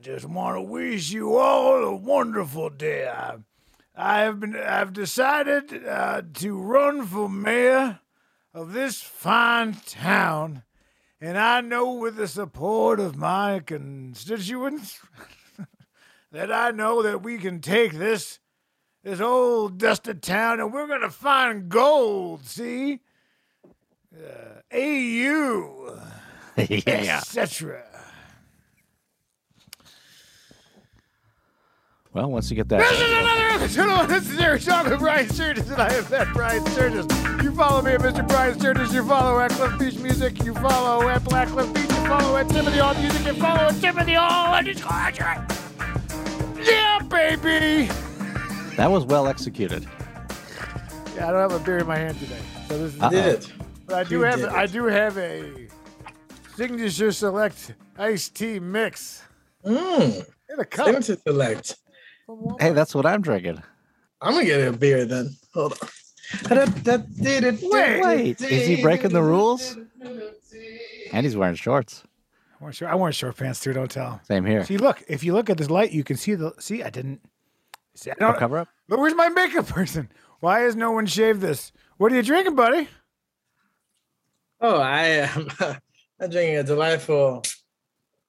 just want to wish you all a wonderful day. I, I have been, I've decided uh, to run for mayor of this fine town, and I know with the support of my constituents that I know that we can take this this old dusted town and we're gonna find gold. See, uh, AU, yeah. etc. Well, once you get that. This is another episode of Necessary Song with Brian Sturgis, and I am that Brian Sturgis. You follow me at Mr. Brian Sturgis. You follow at Cliff Beach Music. You follow at Black Cliff Beach. You follow at Timothy All Music. You follow at Timothy All underscore. Yeah, baby. That was well executed. Yeah, I don't have a beer in my hand today, so this is. Uh-oh. Did it? But I do You have I do have a signature select iced tea mix Mmm. in a cup. Signature select. From Walmart. Hey, that's what I'm drinking. I'm gonna get a beer then. Hold on. Wait, is he breaking the rules? And he's wearing shorts. I want short, I want short pants too. Don't tell. Same here. See, look. If you look at this light, you can see the. See, I didn't. See, I don't, cover up. But where's my makeup person? Why has no one shaved this? What are you drinking, buddy? Oh, I am. I'm drinking a delightful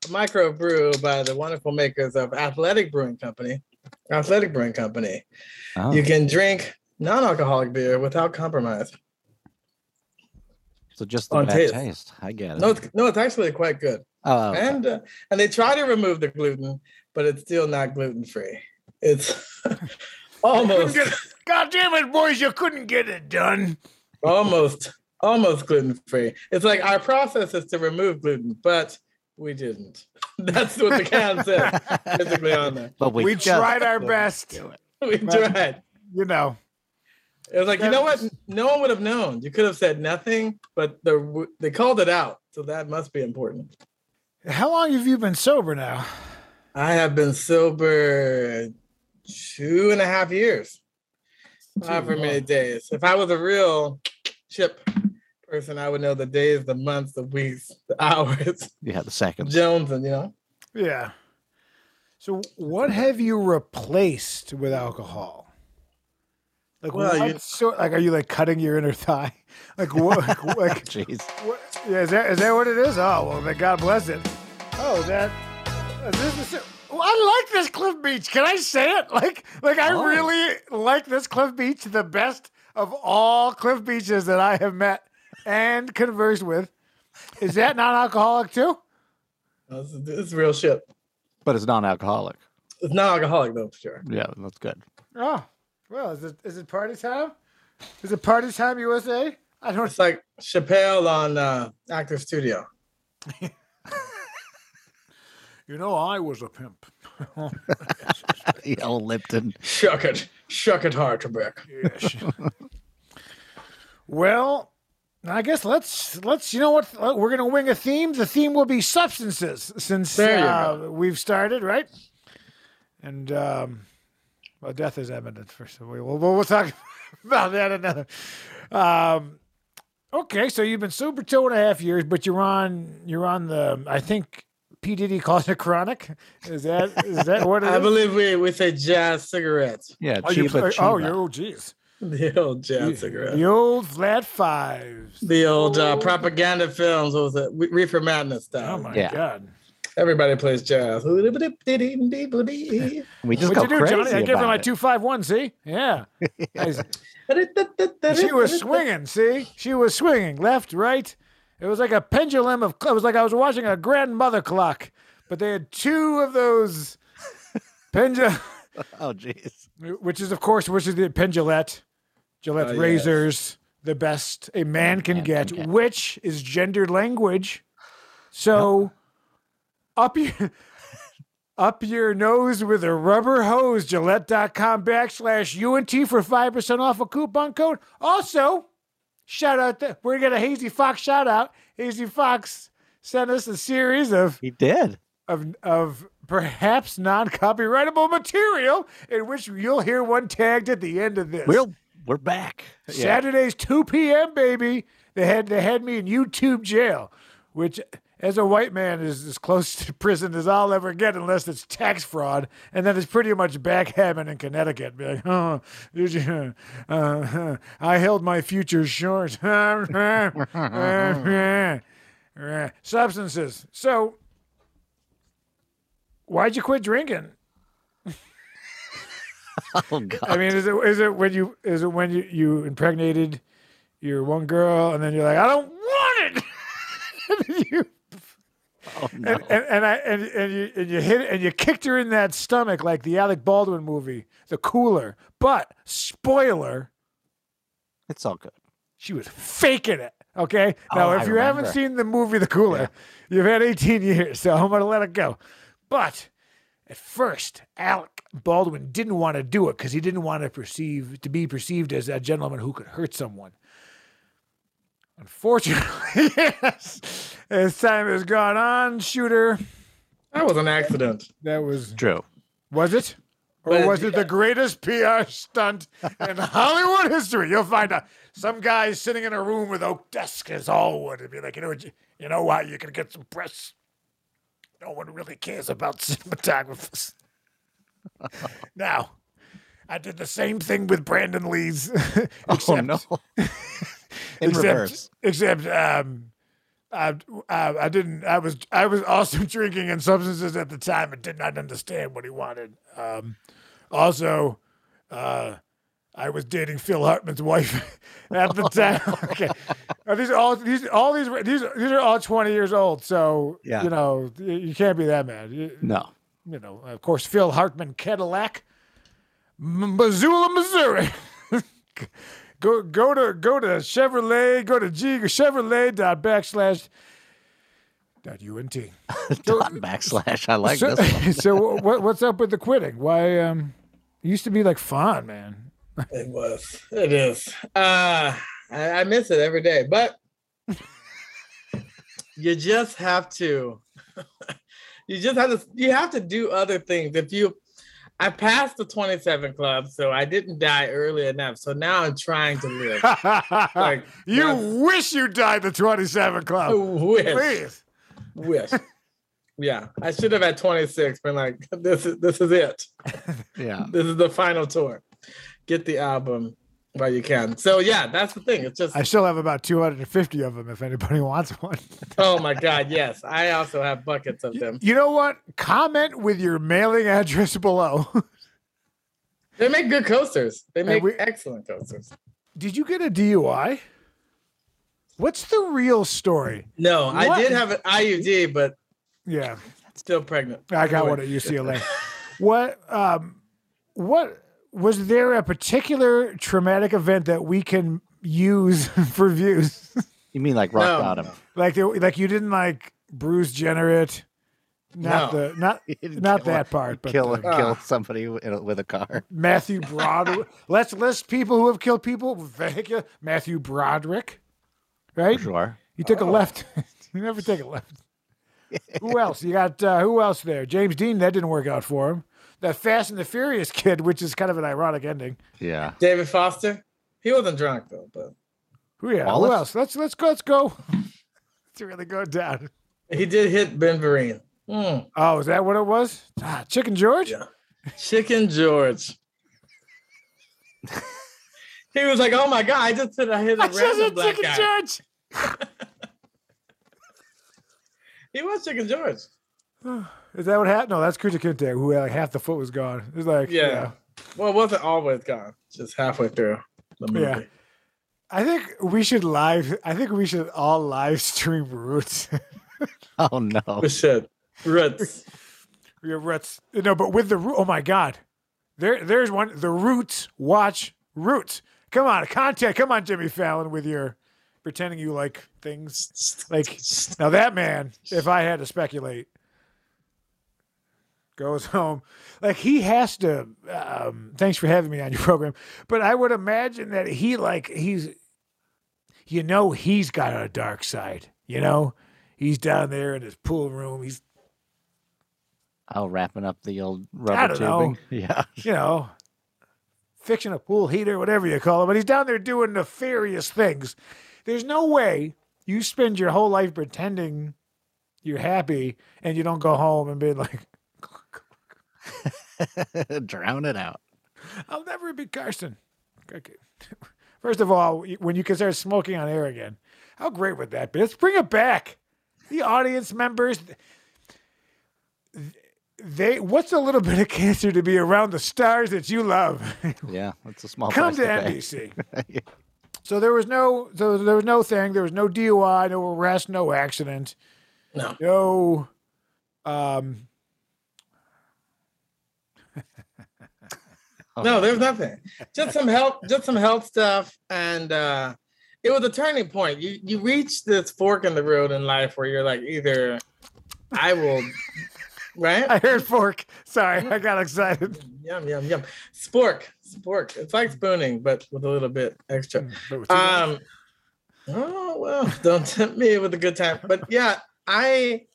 microbrew by the wonderful makers of Athletic Brewing Company. Athletic Brewing Company. Oh, You can drink non-alcoholic beer without compromise. so just the on bad taste. taste. I get it. No, it's, no, it's actually quite good. oh, okay. And uh, and they try to remove the gluten, but it's still not gluten free. It's almost God damn it, boys! You couldn't get it done. almost almost gluten free. It's like our process is to remove gluten, but we didn't. That's what the can said physically on there. but we, We, tried our best. We Right. tried. You know. It was like, you know what? No one would have known. You could have said nothing, but the they called it out, so that must be important. How long have you been sober now? I have been sober two and a half years. Not for many days. If I was a real chip person, I would know the days, the months, the weeks, the hours, Yeah, the seconds. Jones, and you know. Yeah. So, what have you replaced with alcohol? Like, Well, what you- sort? Like, are you like cutting your inner thigh? Like, what? like, like, Jeez. what? Yeah, is that is that what it is? Oh well, then God bless it. Oh, is that is this the, well, oh, I like this Cliff Beach. Can I say it? Like, like I Oh. really like this Cliff Beach the best of all Cliff Beaches that I have met and conversed with. Is that non-alcoholic too? It's, is, this is real shit. But it's non-alcoholic. It's non-alcoholic though, for sure. Yeah, that's good. Oh, well, is it is it party time? Is it party time USA? I don't. It's like Chappelle on uh, Actor Studio. You know, I was a pimp. Yeah, old Lipton. Shuck it, shuck it hard, Trebek. Yes. well, I guess let's let's. You know what? Uh, We're gonna wing a theme. The theme will be substances, since uh, we've started, right? And um, well, death is imminent. First, we will we'll, we'll talk about that another. Um, okay, so you've been sober two and a half years, but you're on you're on the. I think P Diddy calls it chronic. Is that is that what it is? I believe we, we say jazz cigarettes. Yeah, Oh, you Chiba, oh, you're oh, geez. The old jazz The, the old flat fives. The old uh, propaganda films. What was it? Reefer Madness style. Oh my Yeah. god! Everybody plays jazz. We just What'd go you do, crazy Johnny? I gave her my it. two five one. See, yeah. She was swinging. See, she was swinging left, right. It was like a pendulum of. It was like I was watching a grandmother clock, but they had two of those pendulum, Oh, jeez. which is of course, which is the pendulette, Gillette oh, yes. razors, the best a man can Man get, can get. which is gendered language. So, up your. Up your nose with a rubber hose, Gillette.com backslash UNT for 5% off a coupon code. Also, shout out, that we're going to a Hazy Fox shout out. Hazy Fox sent us a series of, He did. of, of perhaps non copyrightable material in which you'll hear one tagged at the end of this. We're we're back. Yeah. Saturdays, 2 p.m., baby. They had they had me in YouTube jail, which as a white man is as close to prison as I'll ever get, unless it's tax fraud, and then it's pretty much backgammon in Connecticut. Be like, oh, you, uh, I held my future short. Substances. So, why'd you quit drinking? Oh God. I mean, is it is it when you is it when you you impregnated your one girl and then you're like, I don't want it. and, you, oh no. and, and, and I and, and you and you hit it and you kicked her in that stomach like the Alec Baldwin movie, The Cooler. But spoiler, it's all good. she was faking it. Okay. Now, Oh, if I you haven't seen the movie The Cooler, you've had 18 years, so I'm going to let it go. But at first, Alec Baldwin didn't want to do it because he didn't want to perceive to be perceived as a gentleman who could hurt someone. Unfortunately, yes, as time has gone on, shooter, That was an accident. that was True. was it? Or But- was it the greatest PR stunt in Hollywood history? You'll find out. Some guy sitting in a room with oak desk as all wood and be like, you know, what, you, you know what? You can get some press. No one really cares about cinematographers. Now, I did the same thing with Brandon Lee's. Oh except, no. In except, reverse. Except, um, I, I, I didn't. I was I was also drinking and substances at the time and did not understand what he wanted. Um, also, uh, I was dating Phil Hartman's wife at the time. okay, these are all these all these these these are all twenty years old. So Yeah. you know you can't be that mad. No. You know, of course, Phil Hartman Cadillac, Missoula, Missouri. go go to go to Chevrolet. Go to G Chevrolet dot backslash dot unt. Dot backslash. I like so, this one. so what what's up with the quitting? Why um, it used to be like fun, man. It was. It is. Uh I, I miss it every day, but you just have to you just have to you have to do other things. If you I passed the 27 club, so I didn't die early enough. So now I'm trying to live. Like, you that's- wish you died the twenty seven I club. wish. Please. Wish. Yeah. I should have at 26 been like, this is this is it. Yeah. This is the final tour. Get the album while you can. So yeah, that's the thing. It's just I still have about two hundred and fifty of them. If anybody wants one. oh my god, yes. I also have buckets of them. You know what? Comment with your mailing address below. They make good coasters. They make we- excellent coasters. Did you get a DUI? What's the real story? No, What? I did have an IUD, but Yeah, still pregnant. I got Anyway. one at UCLA. what? Um, what was there a particular traumatic event that we can use for views? You mean like rock No. bottom? like, there- like you didn't like Bruce Jenner it. Not No. the not didn't not kill- that part, but kill the- kill Ah. somebody with with a car. Matthew Broderick. let's list people who have killed people. with vehicular. Matthew Broderick, right? Sure. You took a left. you never take a left. who else? You got uh, who else there? James Dean. That didn't work out for him. That Fast and the Furious kid, which is kind of an ironic ending. Yeah. David Foster. He wasn't drunk though, but Who yeah? Wallace? Who else? Let's let's go. Let's go. Let's really go down. he did hit Ben Vereen. Mm, Oh, is that what it was? Ah, Chicken George. Yeah. Chicken George. he was like, "Oh my god, I just hit, I hit a I just random said black Chicken guy." George. He was Chicken George. Is that what happened? No, that's Kunta Kinte, who had like half the foot was gone. It's like Yeah. yeah. Well, it wasn't always gone. Just halfway through the movie. Yeah. I think we should live. I think we should all live stream Roots. Oh no. We should. Roots. Yeah, Roots. No, but with the Roo- oh my god, there there's one. The Roots watch Roots. Come on, content. Come on, Jimmy Fallon, with your pretending you like things. Like now, that man, if I had to speculate, goes home. Like he has to. Um, thanks for having me on your program. But I would imagine that he like he's, you know, he's got a dark side. You know, he's down there in his pool room. He's Oh, wrapping up the old I rubber don't know. Yeah. you know, fixing a pool heater, whatever you call it. But he's down there doing nefarious things. There's no way you spend your whole life pretending you're happy and you don't go home and be like, Drown it out. I'll never be Carson. Okay. First of all, when you can start smoking on air again, how great would that be? Let's bring it back. The audience members, they what's a little bit of cancer to be around the stars that you love? Yeah, that's a small Come price to pay. NBC. So there was no, so there was no thing. There was no DUI, no arrest, no accident, No. no. Um, No, there's nothing. Just some health, just some health stuff, and uh, it was a turning point. You you reach this fork in the road in life where you're like, either I will, right? I heard fork. Sorry, I got excited. Yum yum yum. Spork, spork. It's like spooning, but with a little bit extra. But with two guys. Um. Oh well, don't tempt me with a good time. But yeah, I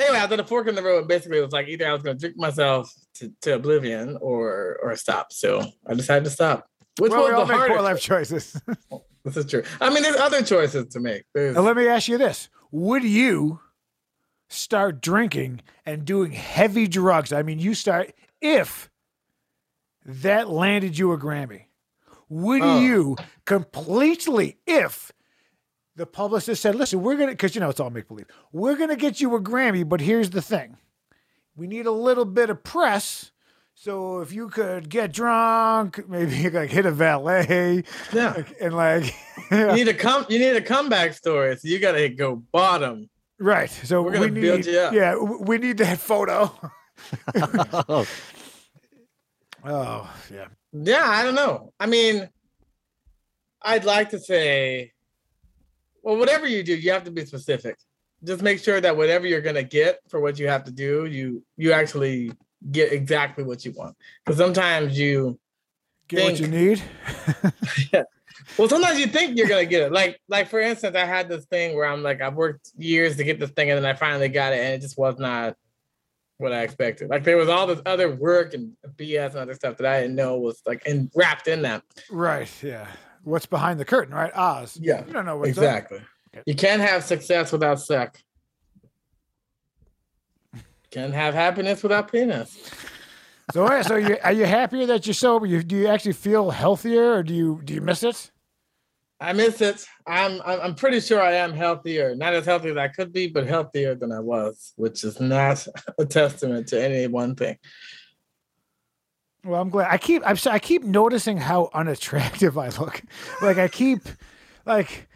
anyway after the fork in the road, basically it was like either I was going to drink myself to, to oblivion or or stop. So I decided to stop. Which well, we all was the make poor hardest. life choices. This is true. I mean, there's other choices to make. There's, now, let me ask you this: Would you start drinking and doing heavy drugs? I mean, you start if that landed you a Grammy. Would Oh. you completely if the publicist said, "Listen, we're gonna," because you know it's all make believe. We're gonna get you a Grammy, but here's the thing: we need a little bit of press. So if you could get drunk, maybe like hit a valet, yeah. like, and like, You need a come. You need a comeback story. So you got to go bottom. right. So We're gonna we build need, you up. yeah, we need that photo. Oh yeah, Yeah, I don't know. I mean, I'd like to say, well, whatever you do, you have to be specific. Just make sure that whatever you're gonna get for what you have to do, you you actually get exactly what you want. Because sometimes you, get what you Think. need. well, sometimes you think you're gonna get it. Like like for instance, I had this thing where I'm like, I've worked years to get this thing, and then I finally got it, and it just was not what I expected. Like there was all this other work and BS and other stuff that I didn't know was like in, wrapped in that. Right. Yeah. What's behind the curtain? Right. Oz. Yeah, You don't know what's exactly. You can't have success without sex. Can't have happiness without penis. So, so you, are you happier that you're sober? You, do you actually feel healthier, or do you do you miss it? I miss it. I'm I'm pretty sure I am healthier. Not as healthy as I could be, but healthier than I was, which is not a testament to any one thing. Well, I'm glad. I keep I'm I keep noticing how unattractive I look. Like I keep like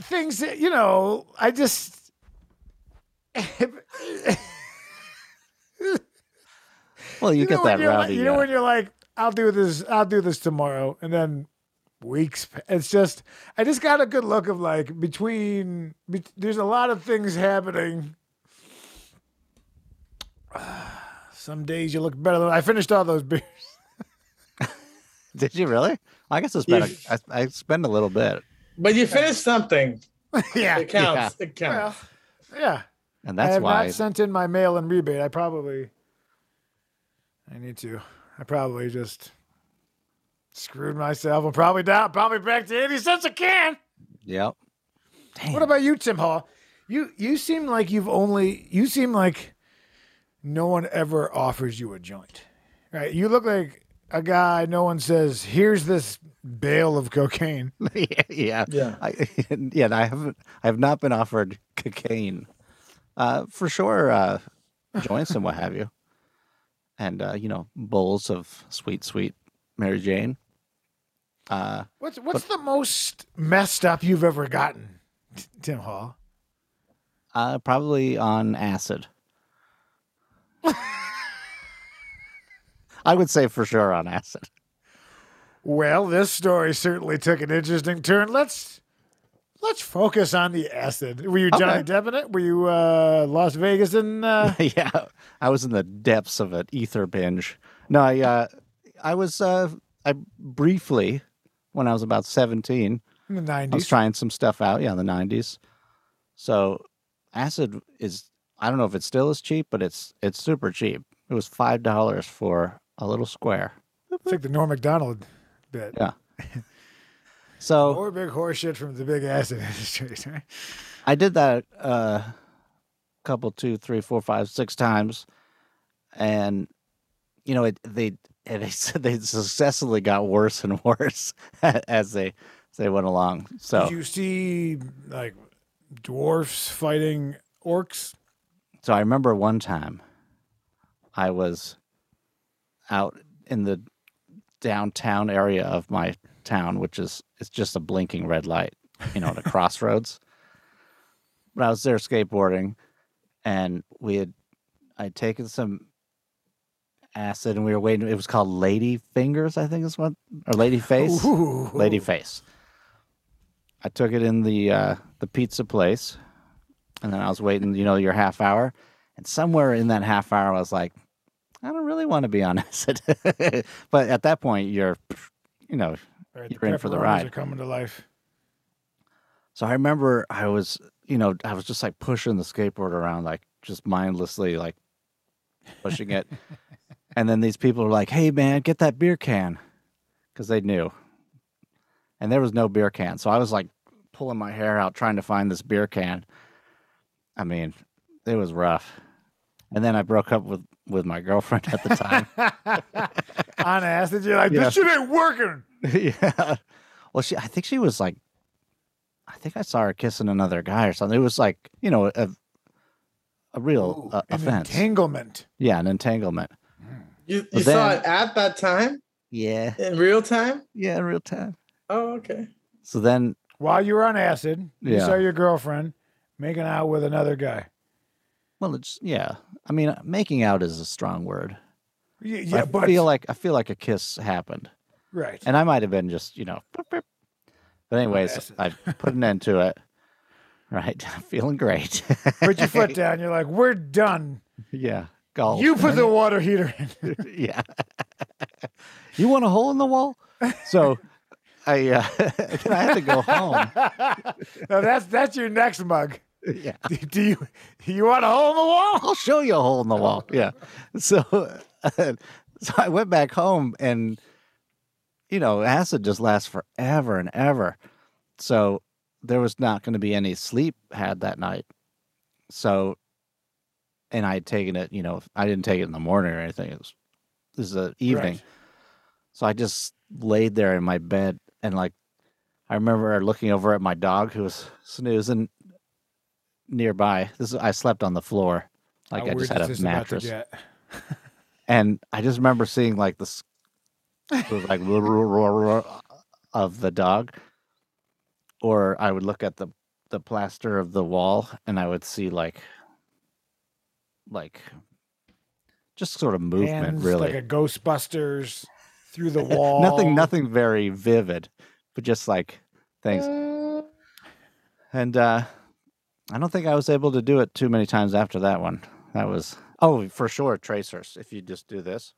things that you know. I just. well, you, get that like- rowdy. you know when you're like, I'll do this, I'll do this tomorrow, and then weeks. It's just, I just got a good look of like between. Be, there's a lot of things happening. Some days you look better than I finished all those beers. Did you really? I guess it's been. A, You- I, I spend a little bit, But you finished something. yeah, It counts. It counts. well, yeah. and that's I have why. not sent in my mail and rebate. I probably, I need to. I probably just screwed myself. I'm probably down. Probably back to eighty cents a can. Yep. Damn. What about you, Tim Hall? You you seem like you've only you seem like no one ever offers you a joint. Right? You look like a guy no one says, "Here's this bale of cocaine." yeah, yeah. Yeah. I, yeah, and I haven't. I have not been offered cocaine, uh, for sure. Uh, joints and what have you, and uh, you know, bowls of sweet, sweet Mary Jane. Uh, What's what's the most messed up you've ever gotten, Tim Hall? uh, probably on acid. I would say for sure on acid. Well, this story certainly took an interesting turn. Let's let's focus on the acid. Were you Johnny Okay. Depp in it? Were you uh, Las Vegas and uh, yeah, I was in the depths of an ether binge. No, I uh, I was uh, I briefly when I was about seventeen. in the nineties, I was trying some stuff out, yeah, in the nineties. So acid is I don't know if it still is cheap, but it's it's super cheap. It was five dollars for a little square. It's like the Norm Macdonald bit. Yeah. So More big horse shit from the big acid industry. I did that a uh, couple, two, three, four, five, six times, and you know, it, they and they said they successfully got worse and worse as they as they went along. So Did you see like dwarfs fighting orcs? So I remember one time I was out in the downtown area of my town, which is it's just a blinking red light, you know, at a crossroads. But I was there skateboarding and we had I'd taken some acid and we were waiting it was called Lady Fingers, I think is what or Lady Face. Ooh. Lady Face. I took it in the uh, the pizza place, and then I was waiting, you know, your half hour, and somewhere in that half hour, I was like, I don't really want to be on acid, but at that point, you're, you know, Right, You're in for the ride. Are coming to life. So I remember I was, you know, I was just like pushing the skateboard around, like just mindlessly, like pushing it. and then these people were like, "Hey, man, get that beer can," because they knew. And there was no beer can, so I was like pulling my hair out trying to find this beer can. I mean, it was rough. And then I broke up with with my girlfriend at the time. on acid, you're like, Yeah. this shit ain't working. yeah. Well, she, I think she was like, I think I saw her kissing another guy or something. It was like, you know, a, a real Ooh, uh, an offense. entanglement. yeah, an entanglement. You, you But saw it at that time Yeah. in real time? Yeah, in real time. Oh, okay. So then, While you were on acid, you saw your girlfriend making out with another guy. well, it's, yeah. I mean, uh, making out is a strong word. I Yeah, but I feel like, I feel like a kiss happened. right. And I might have been just, you know, boop, boop. but anyways. I put an end to it. Right. Feeling great. Put your foot down. You're like, we're done. yeah. Golf. You put the water heater in. yeah. you want a hole in the wall? So I uh, then I had to go home. no, that's that's your next mug. Yeah. Do, do you you want a hole in the wall? I'll show you a hole in the wall. Yeah. So so I went back home and you know, acid just lasts forever and ever. So there was not going to be any sleep had that night. So and I had taken it, you know, I didn't take it in the morning or anything. It was this is the evening. Right. So I just laid there in my bed and like I remember looking over at my dog who was snoozing nearby. This is, I slept on the floor. Like How I just had a this about to mattress. And I just remember seeing like this it was like of the dog. Or I would look at the the plaster of the wall and I would see like like just sort of movement Hands really. like a Ghostbusters through the wall. nothing nothing very vivid, but just like things. And uh I don't think I was able to do it too many times after that one. That was oh for sure tracers. If you just do this,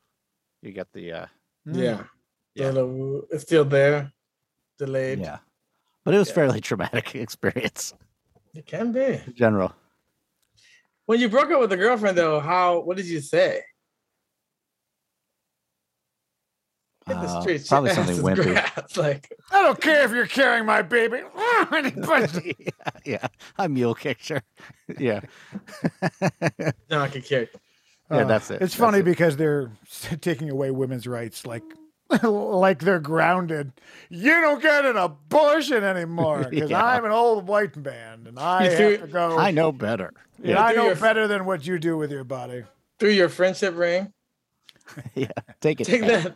you get the uh Mm. Yeah. Yeah. Little- it's still there, delayed. yeah. But it was Yeah. fairly traumatic experience It can be. in general. When you broke up with a girlfriend, though, how? What did you say? Hit the Uh, streets. probably your something ass is wimpy. grass, Like, I don't care if you're carrying my baby. And he punched- yeah, yeah, a mule kicked her. yeah, donkey kick. yeah, Uh, that's it. It's That's funny it. because they're taking away women's rights, like like they're grounded. You don't get an abortion anymore because Yeah. I'm an old white man and I You have to go. I know better. and Yeah, I know your- better than what you do with your body. Through your friendship ring. yeah. Take it. Take back. that.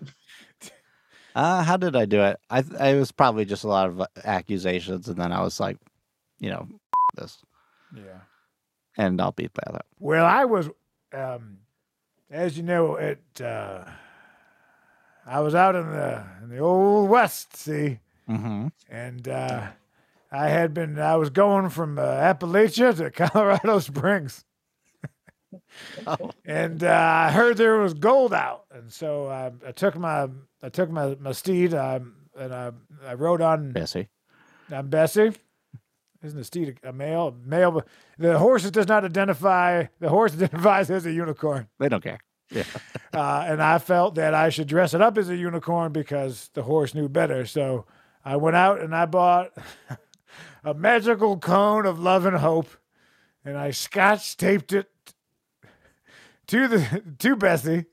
Uh, how did I do it? I it was probably just a lot of uh, accusations, and then I was like, you know, this, Yeah. and I'll beat by that. Well, I was, um, as you know, it. Uh, I was out in the in the old west, see, Mm-hmm. and uh, I had been. I was going from uh, Appalachia to Colorado Springs. Oh. and uh, I heard there was gold out, and so I, I took my I took my my steed um, and I I rode on Bessie. on Bessie. Isn't the steed a male? Male. The horse does not identify. The horse identifies as a unicorn, They don't care. Yeah. uh, and I felt that I should dress it up as a unicorn because the horse knew better. So I went out and I bought a magical cone of love and hope, and I scotch taped it to the to Bessie,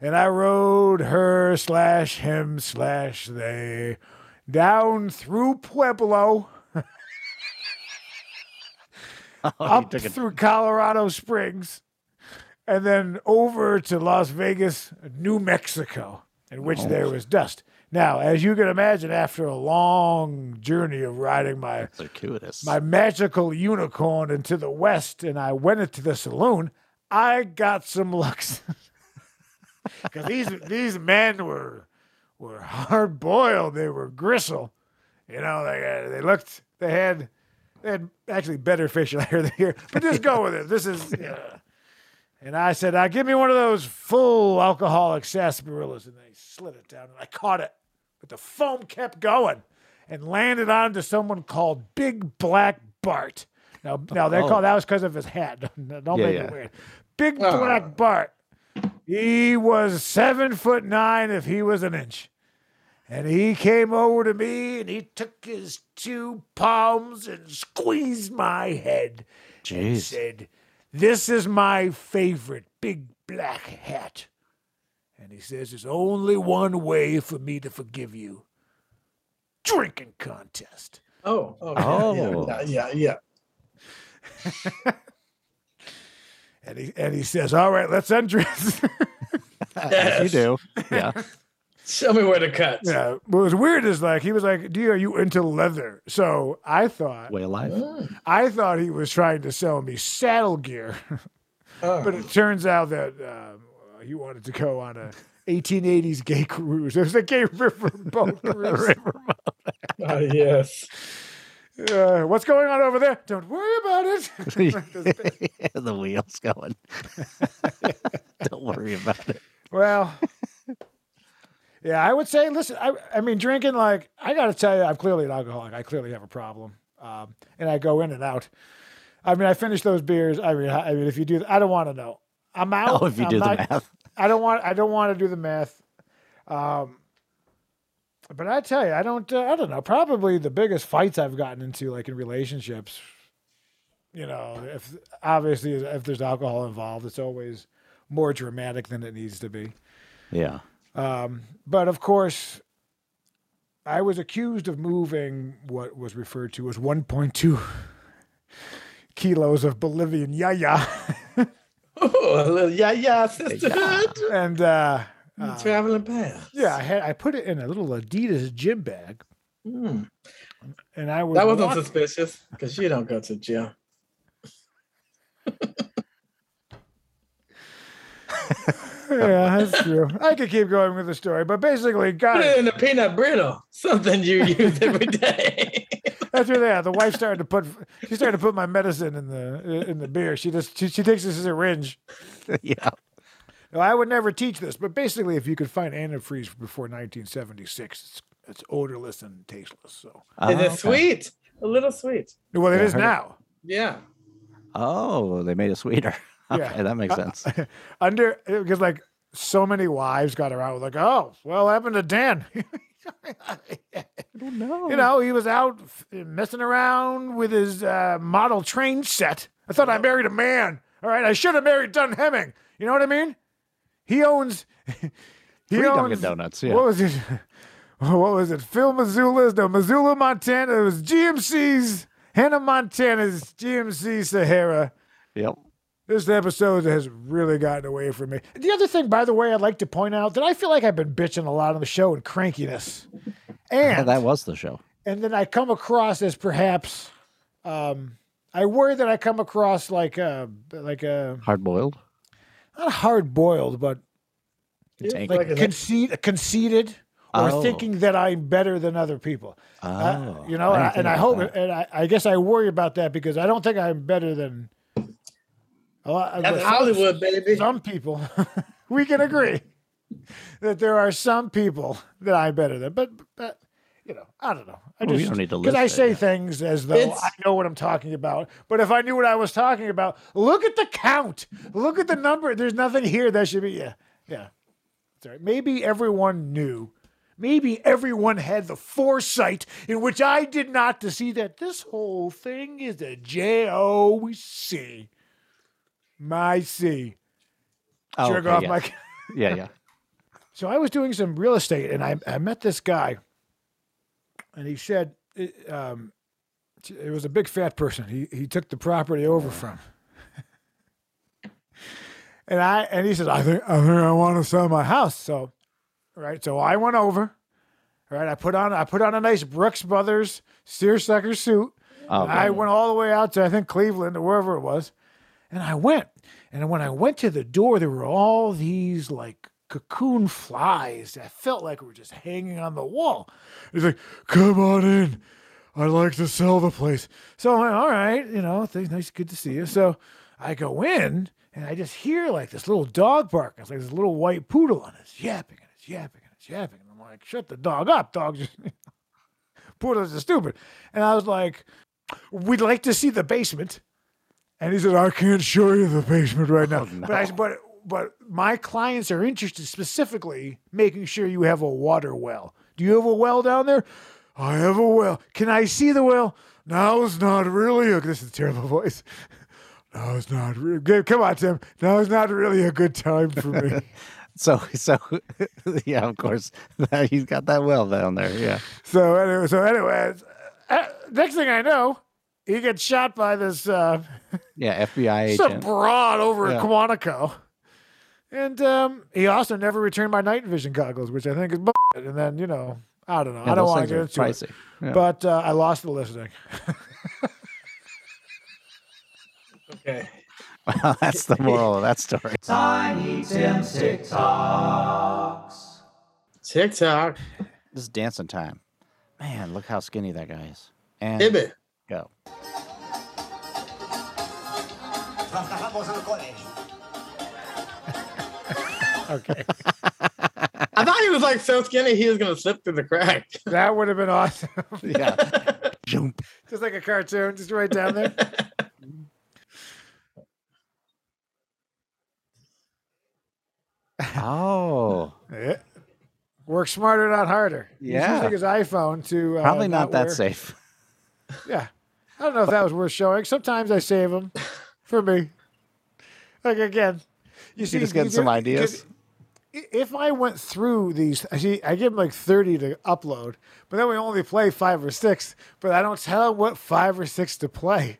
and I rode her slash him slash they down through Pueblo, Oh, up it. through Colorado Springs, and then over to Las Vegas, New Mexico, in which there was dust. Now, as you can imagine, after a long journey of riding my Circuitous. my magical unicorn into the west and I went into the saloon, I got some looks. Because these these men were were hard boiled. They were gristle. You know, they uh, they looked they had they had actually better facial hair than here. But just go with it. This is uh, and I said, uh, give me one of those full alcoholic sarsaparillas. And they slid it down and I caught it. But the foam kept going and landed onto someone called Big Black Bart. Now, now they Oh. call that was because of his hat. Don't Yeah, make yeah. it weird. Big Oh. Black Bart. He was seven foot nine if he was an inch. And he came over to me and he took his two palms and squeezed my head and Jeez. said, This is my favorite big black hat. And he says, There's only one way for me to forgive you drinking contest. Oh, oh, Oh. yeah, yeah, yeah. And he, and he says, All right, let's undress. As you do. Yeah. Show me where to cut. yeah. What was weird is like, he was like, Do you, are you into leather? So I thought, Way alive. Mm. I thought he was trying to sell me saddle gear. Oh. But it turns out that um, he wanted to go on a 1880s gay cruise. It was a gay river boat cruise. Oh, yes. Uh, what's going on over there? Don't worry about it. the wheels going. Don't worry about it. well, yeah, I would say, listen, I, I mean, drinking, like, I got to tell you, I'm clearly an alcoholic. I clearly have a problem. Um, and I go in and out. I mean, I finish those beers. I mean, I, I mean, if you do, I don't want to know. I'm out. Oh, if you I'm do the not- math. I don't want. I don't want to do the math. Um, but I tell you, I don't. Uh, I don't know. Probably the biggest fights I've gotten into, like in relationships. You know, if obviously if there's alcohol involved, it's always more dramatic than it needs to be. Yeah. Um, but of course, I was accused of moving what was referred to as 1.2 kilos of Bolivian yaya, Oh, a little yeah, yeah, sisterhood. and uh, Traveling pants. yeah, I had I put it in a little Adidas gym bag, Mm. and I was That wasn't walk- suspicious because you don't go to gym. yeah, that's true. I could keep going with the story, but basically, Put God, it in a peanut brittle, something you use every day. that's really yeah. The wife started to put she started to put my medicine in the in the beer. She just she, she takes this as a syringe. yeah. Now, I would never teach this, but basically, if you could find antifreeze before 1976, it's it's odorless and tasteless. So, Is Oh, it okay. sweet? A little sweet. well, it Yeah, is heard it. now. Yeah. Oh, they made it sweeter. Okay, Yeah. that makes Uh, sense. Under because like so many wives got around with like, oh, well, happened to Dan? I don't know. you know, he was out messing around with his uh, model train set. I thought I married a man. All right, I should have married Dunn Hemming. You know what I mean? He owns. He Three Dunkin' owns. Donuts. Yeah. What was it? What was it? Phil Missoula's? No, Missoula, Montana. It was GMC's. Hannah Montana's GMC Sahara. Yep. This episode has really gotten away from me. The other thing, by the way, I'd like to point out that I feel like I've been bitching a lot on the show and crankiness. And that was the show. and then I come across as perhaps um I worry that I come across like a like a Hard boiled. Not hard boiled, but like an- conceit, conceited or Oh. thinking that I'm better than other people. Oh, Uh, you know, and I I, and I hope, that. and I, I guess I worry about that because I don't think I'm better than a lot. That's some- Hollywood, baby. Some people, we can agree that there are some people that I'm better than, but, but you know, I don't know. I Well, just don't need to because I say yeah. things as though It's- I know what I'm talking about. But if I knew what I was talking about, look at the count. Look at the number. There's nothing here that should be. Yeah, yeah. That's all right. Maybe everyone knew. maybe everyone had the foresight in which I did not to see that this whole thing is a J O C. My C. Oh, Jerk okay, off yeah. my. yeah, yeah. So I was doing some real estate, and I, I met this guy, and he said it, um, it was a big fat person. He he took the property over from, and I and he said I think I think I want to sell my house. So, right. So I went over. Right. I put on I put on a nice Brooks Brothers seersucker suit. Oh, I went all the way out to I think Cleveland or wherever it was, and I went. And when I went to the door, there were all these like cocoon flies that felt like we were just hanging on the wall. He's like, "Come on in. I'd like to sell the place." So I went, "All right, you know, thanks, nice, good to see you." So I go in, and I just hear like this little dog barking. It's like this little white poodle, and it's yapping and it's yapping and it's yapping. And I'm like, "Shut the dog up, dog!" Just poodles are stupid. And I was like, "We'd like to see the basement." And he said, "I can't show you the basement right now." Oh, But I said, "But but my clients are interested specifically making sure you have a water well. Do you have a well down there? I have a well. Can I see the well? Now's not really a. This is a terrible voice. No, it's not really good. Come on, Tim. Now is not really a good time for me. So, so yeah, of course, he's got that well down there. Yeah. so anyway, so anyways, uh, next thing I know, he gets shot by this uh, Yeah, FBI agent. some broad over Yeah. at Quantico. And um, he also never returned my night vision goggles, which I think is bullshit. And then, you know, I don't know. Yeah, I don't want to get are into it. pricey. Yeah. But uh, I lost the listening. Okay. Well, that's the moral of that story. Tiny Tim TikToks. TikTok. This is dancing time. Man, look how skinny that guy is. And Hit it. go. Okay. I thought he was like so skinny he was gonna slip through the crack. that would have been awesome. Yeah. Jump. just like a cartoon, just right down there. Oh, Yeah. Work smarter, not harder. Yeah. He's Yeah. using his iPhone to. Uh, probably not, that wear- safe. Yeah. I don't know if that was worth showing. Sometimes I save them for me. Like again, you see, just getting you some do- ideas? If I went through these, I see, I give them like thirty to upload, but then we only play five or six. But I don't tell them what five or six to play.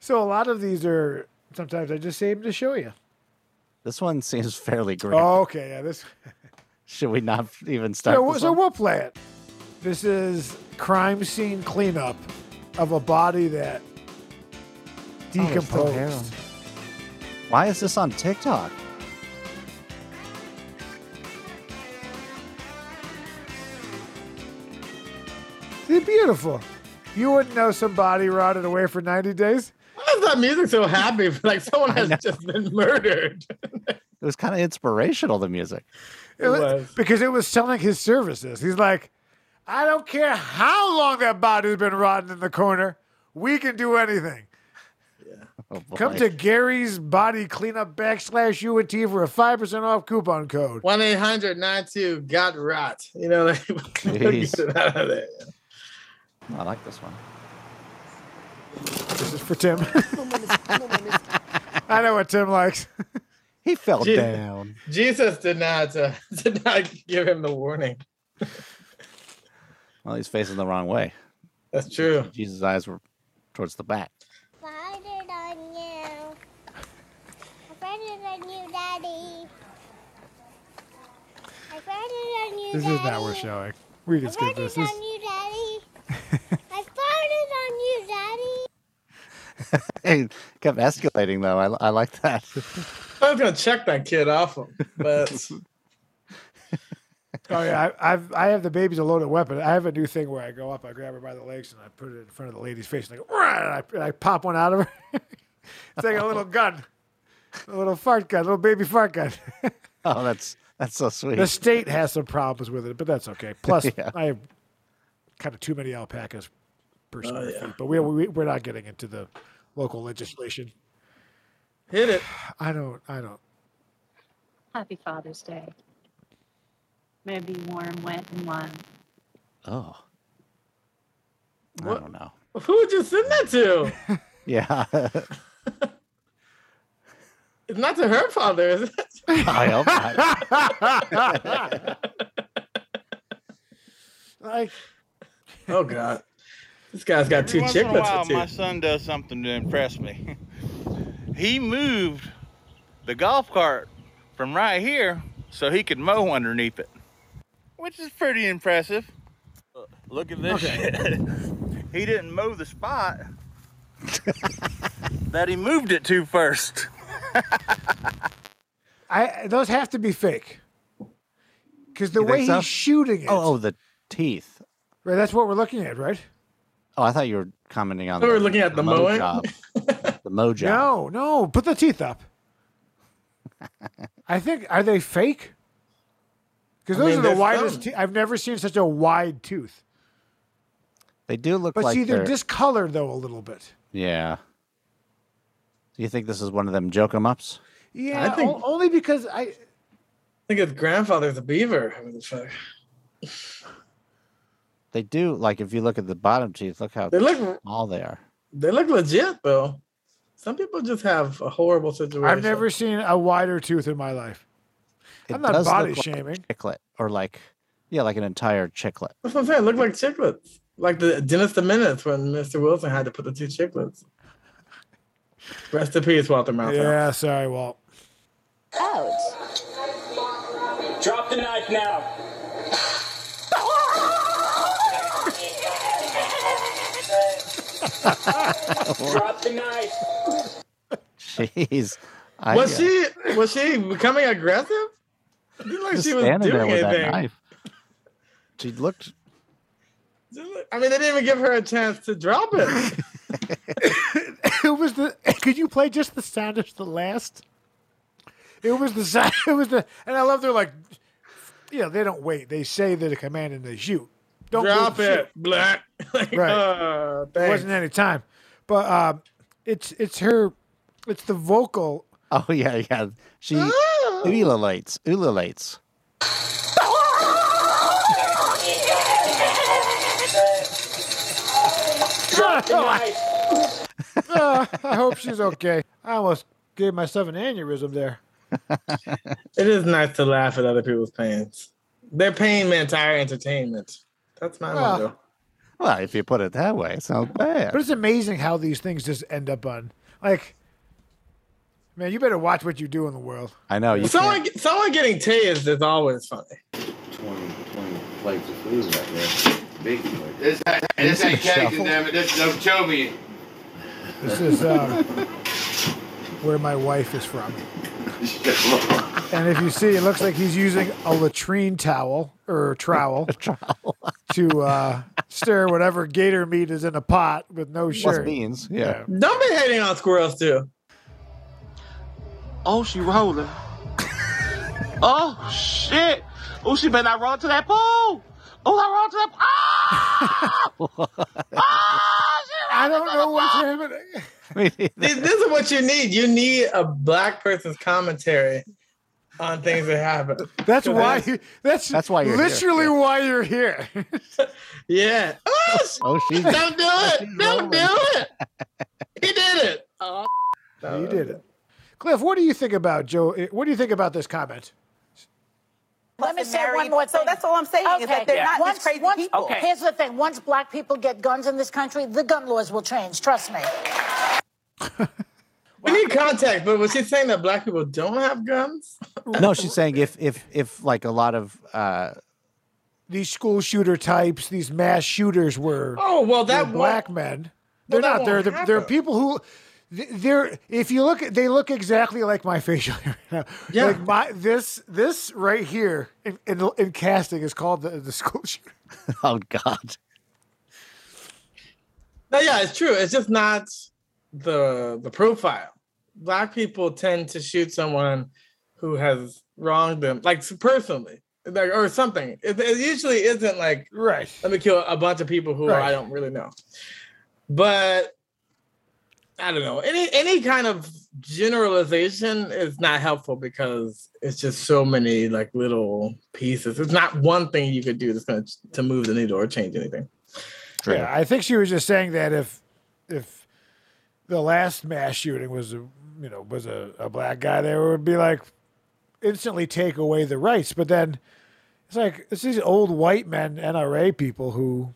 So a lot of these are sometimes I just save them to show you. This one seems fairly great. Oh, okay, yeah, this. Should we not even start? So, this so one? we'll play it. This is crime scene cleanup of a body that Oh, there's still hair on- decomposed. Why is this on TikTok? They're beautiful. You wouldn't know somebody rotted away for 90 days. Why is that music so happy? Like someone has just been murdered. It was kind of inspirational. The music. It was- was. because it was selling his services. He's like, I don't care how long that body's been rotting in the corner. We can do anything. Oh. Come to Gary's Body Cleanup backslash UNT for a 5% off coupon code. 1 800 92 got rot. You know, like, Jeez. get it out of there. I like this one. This is for Tim. I know what Tim likes. He fell Gee. down. Jesus did not uh, did not give him the warning. Well, he's facing the wrong way. That's true. Jesus' eyes were towards the back. Farted on you. I farted on you, Daddy. I farted on you, This Daddy. is not worth showing. We I can skip this. this on you, Daddy. I farted on you, Daddy. It kept escalating though. I, I like that. I was gonna check that kid off him, but Oh yeah, I, I've I have the baby's a loaded weapon. I have a new thing where I go up, I grab her by the legs, and I put it in front of the lady's face, and I go, and I, and I pop one out of her. it's like a little gun, a little fart gun, a little baby fart gun. Oh, that's that's so sweet. the state has some problems with it, but that's okay. Plus, Yeah. I have kind of too many alpacas per oh, square Oh, yeah. feet, but we, we we're not getting into the local legislation. hit it. I don't, I don't. Happy Father's Day. maybe warm, wet, and warm. Oh. I don't know. Who would you send that to? Yeah. It's not to her father, is it? I hope not. like, Oh God, this guy's got two Every once in a while, my son does something to impress me. he moved the golf cart from right here so he could mow underneath it, which is pretty impressive. Look at this Okay. shit. he didn't mow the spot that he moved it to first. I those have to be fake. Because the You way so? he's shooting it, Oh, oh, the teeth. Right, that's what we're looking at, right? Oh, I thought you were commenting on. We the, were looking at the mow mowing. job. The mow job. No, no, put the teeth up. I think are they fake? Because I those mean, are the widest. some. Te- I've never seen such a wide tooth. They do look But like see, they're they're. discolored though a little bit. Yeah. Do you think this is one of them joke 'em ups? Yeah, think- o- only because I. I think his grandfather's a beaver. I mean, it's like- They do. Like if you look at the bottom teeth, look how They look small they are. they look legit though. Some people just have a horrible situation. I've never seen a wider tooth in my life. It I'm not does body look like shaming. chiclet or like, yeah, like an entire chiclet. That's what I'm saying. It looked like chiclets. Like the Dennis the Menace when Mr. Wilson had to put the two chiclets. Rest in peace, Walter Matthau. Yeah, sorry, Walt. Drop the knife now. Drop the knife. Jeez. I, Was uh, she was she becoming aggressive? It didn't like she was standing there doing with that anything. knife? She looked. I mean, they didn't even give her a chance to drop it. it was the. Could you play just the sound of the last? It was the sound. It was the. And I love they're like, you know, they don't wait. They say the command and they shoot. Don't drop it, shoot. black. like, Right. uh, There wasn't any time, but um, it's it's her, it's the vocal. Oh yeah, yeah. She Ah. ululates, ululates. Drop the knife. Uh, I hope she's okay. I almost gave myself an aneurysm there. It is nice to laugh at other people's pains. Their pain meant our entertainment. That's my Well, motto. Well, if you put it that way, it sounds bad. But it's amazing how these things just end up on like. Man, you better watch what you do in the world. I know you. Someone, can't- someone getting tased is always funny. 20, 20 plates of food right there. Big plate. This, this ain't Kennington, damn it. This is Okeechobee. This is um, where my wife is from. And if you see, it looks like he's using a latrine towel or trowel to uh, stir whatever gator meat is in a pot with no Plus shirt. beans. Yeah. Don't be hating on squirrels too. Oh, she rolling. oh shit! Oh, she better not run to that pool. Oh, I run to that. Ah! ah! She I don't know what's happening. This, this is what you need. You need a black person's commentary on things that happen. That's why. that's- That's That's why you're here. literally why you're here. Yeah. Oh, Oh, she's don't do oh, it. she's Don't do it. He did it. Oh. you did it, Cliff. What do you think about Joe? Eh, what do you think about this comment? Let me say one more thing. So that's all I'm saying is that they're not once, crazy once, people. Okay. Here's the thing: once black people get guns in this country, the gun laws will change. Trust me. We need context, but was she saying that black people don't have guns? no, she's saying if if if like a lot of uh These school shooter types, these mass shooters were. Oh well, they're that black men. They're Well, not. They're won't they're, they're people who. They're if you look they look exactly like my facial hair right now. Yeah. Like my this this right here in, in, in casting is called the, the school shooter. oh god. No, yeah, it's true. It's just not the the profile. Black people tend to shoot someone who has wronged them, like personally, like, or something. It, it usually isn't like Right. let me kill a bunch of people who Right. I don't really know. But I don't know. Any any kind of generalization is not helpful because it's just so many like little pieces. It's not one thing you could do that's going to to move the needle or change anything. Yeah, I think she was just saying that if if the last mass shooting was a you know was a, a black guy, there would be like instantly take away the rights. But then it's like it's these old white men NRA people who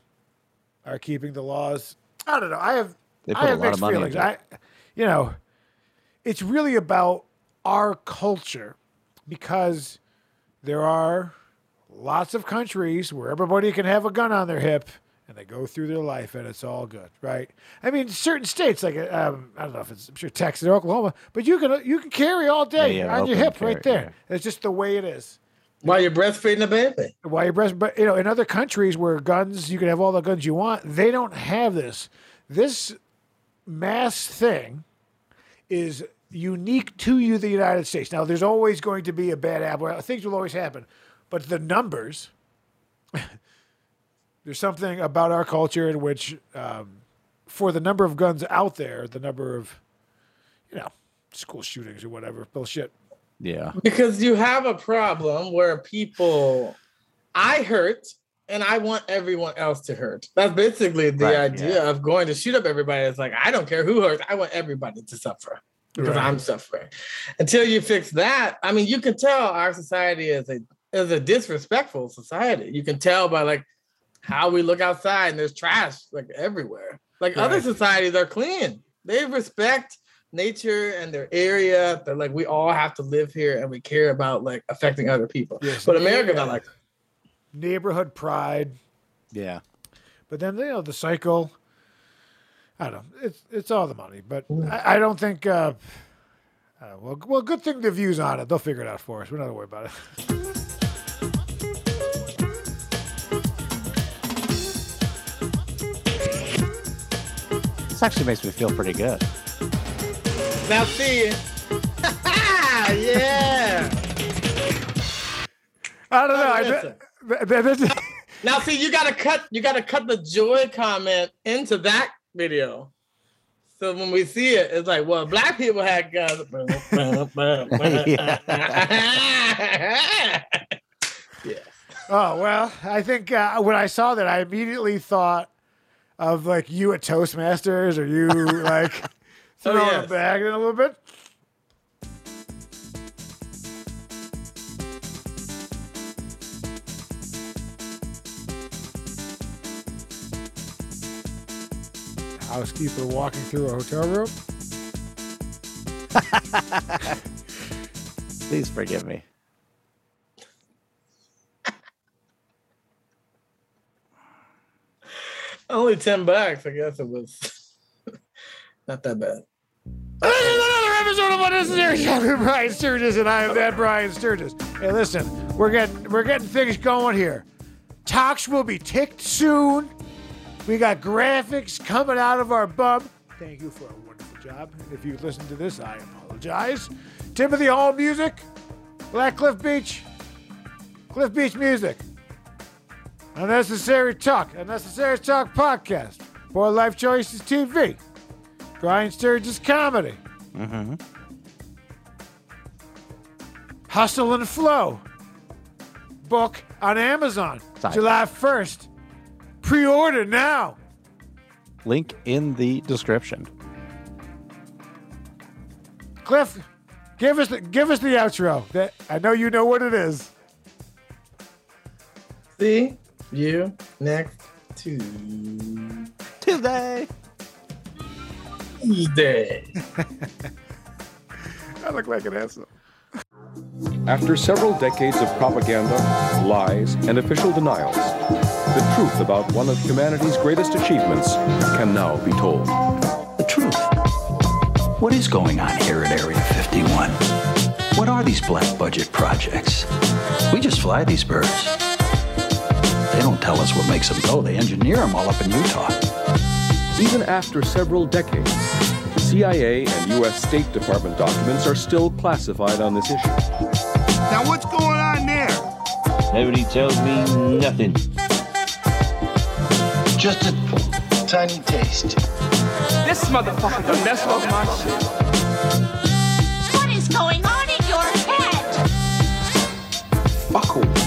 are keeping the laws. I don't know. I have They I put a have lot of mixed money feelings. I you know it's really about our culture because there are lots of countries where everybody can have a gun on their hip and they go through their life and it's all good, right? I mean, certain states like um, I don't know if it's I'm sure Texas or Oklahoma, but you can you can carry all day Yeah, yeah, on your open hip right carry, there. It's just the way it is. While you're breastfeeding a baby. While you're breast, but you know, in other countries where guns you can have all the guns you want, they don't have this. This mass thing is unique to you, the United States. Now, there's always going to be a bad apple. Things will always happen, but the numbers. There's something about our culture in which, um, for the number of guns out there, the number of, you know, school shootings or whatever bullshit. Yeah. Because you have a problem where people, I hurt and I want everyone else to hurt. That's basically the Right, idea of going to shoot up everybody. It's like, I don't care who hurts, I want everybody to suffer because Right. I'm suffering. Until you fix that, I mean, you can tell our society is a is a disrespectful society. You can tell by like how we look outside and there's trash like everywhere. Like other societies are clean. They respect nature and their area. They're like we all have to live here and we care about like affecting other people. Yes. But America's Yeah. not like Neighborhood pride. Yeah. But then you know the cycle. I don't know. It's it's all the money, but I, I don't think. Uh, uh, well, well, good thing the View's on it. They'll figure it out for us. We're not gonna worry about it. This actually makes me feel pretty good. now see yeah. I don't know. I, th- th- Now see you gotta cut you gotta cut the joy comment into that video. So when we see it, it's like, well, black people had guns. Yeah, oh well, I think uh, when I saw that, I immediately thought of like you at Toastmasters or you like throwing Oh, yes. a bag in a little bit. Housekeeper walking through a hotel room. Please forgive me. Only 10 bucks. I guess it was not that bad. This is another episode of Unnecessary with Brian Sturgis, and I am that Brian Sturgis. Hey, listen, we're getting we're getting things going here. Talks will be ticked soon. We got graphics coming out of our bub. Thank you for a wonderful job. If you listen to this, I apologize. Timothy Hall Music, Black Cliff Beach, Cliff Beach Music. Unnecessary Talk, Unnecessary Talk Podcast, for Life Choices TV. Brian Sturgis Comedy. Mm-hmm. Hustle and Flow. Book on Amazon. Sorry. July 1st. Pre order now. Link in the description. Cliff, give us the give us the outro. That I know you know what it is. See you next Tuesday. Tuesday. Tuesday. I look like an asshole. After several decades of propaganda, lies, and official denials, the truth about one of humanity's greatest achievements can now be told. The truth. What is going on here at Area 51? What are these black budget projects? We just fly these birds. They don't tell us what makes them go. They engineer them all up in Utah. Even after several decades, CIA and U.S. State Department documents are still classified on this issue. Now, what's going on there? Nobody tells me nothing. Just a tiny taste. This motherfucker done mess up my shit. What is going on in your head? Fuck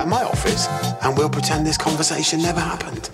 out of my office and we'll pretend this conversation never happened.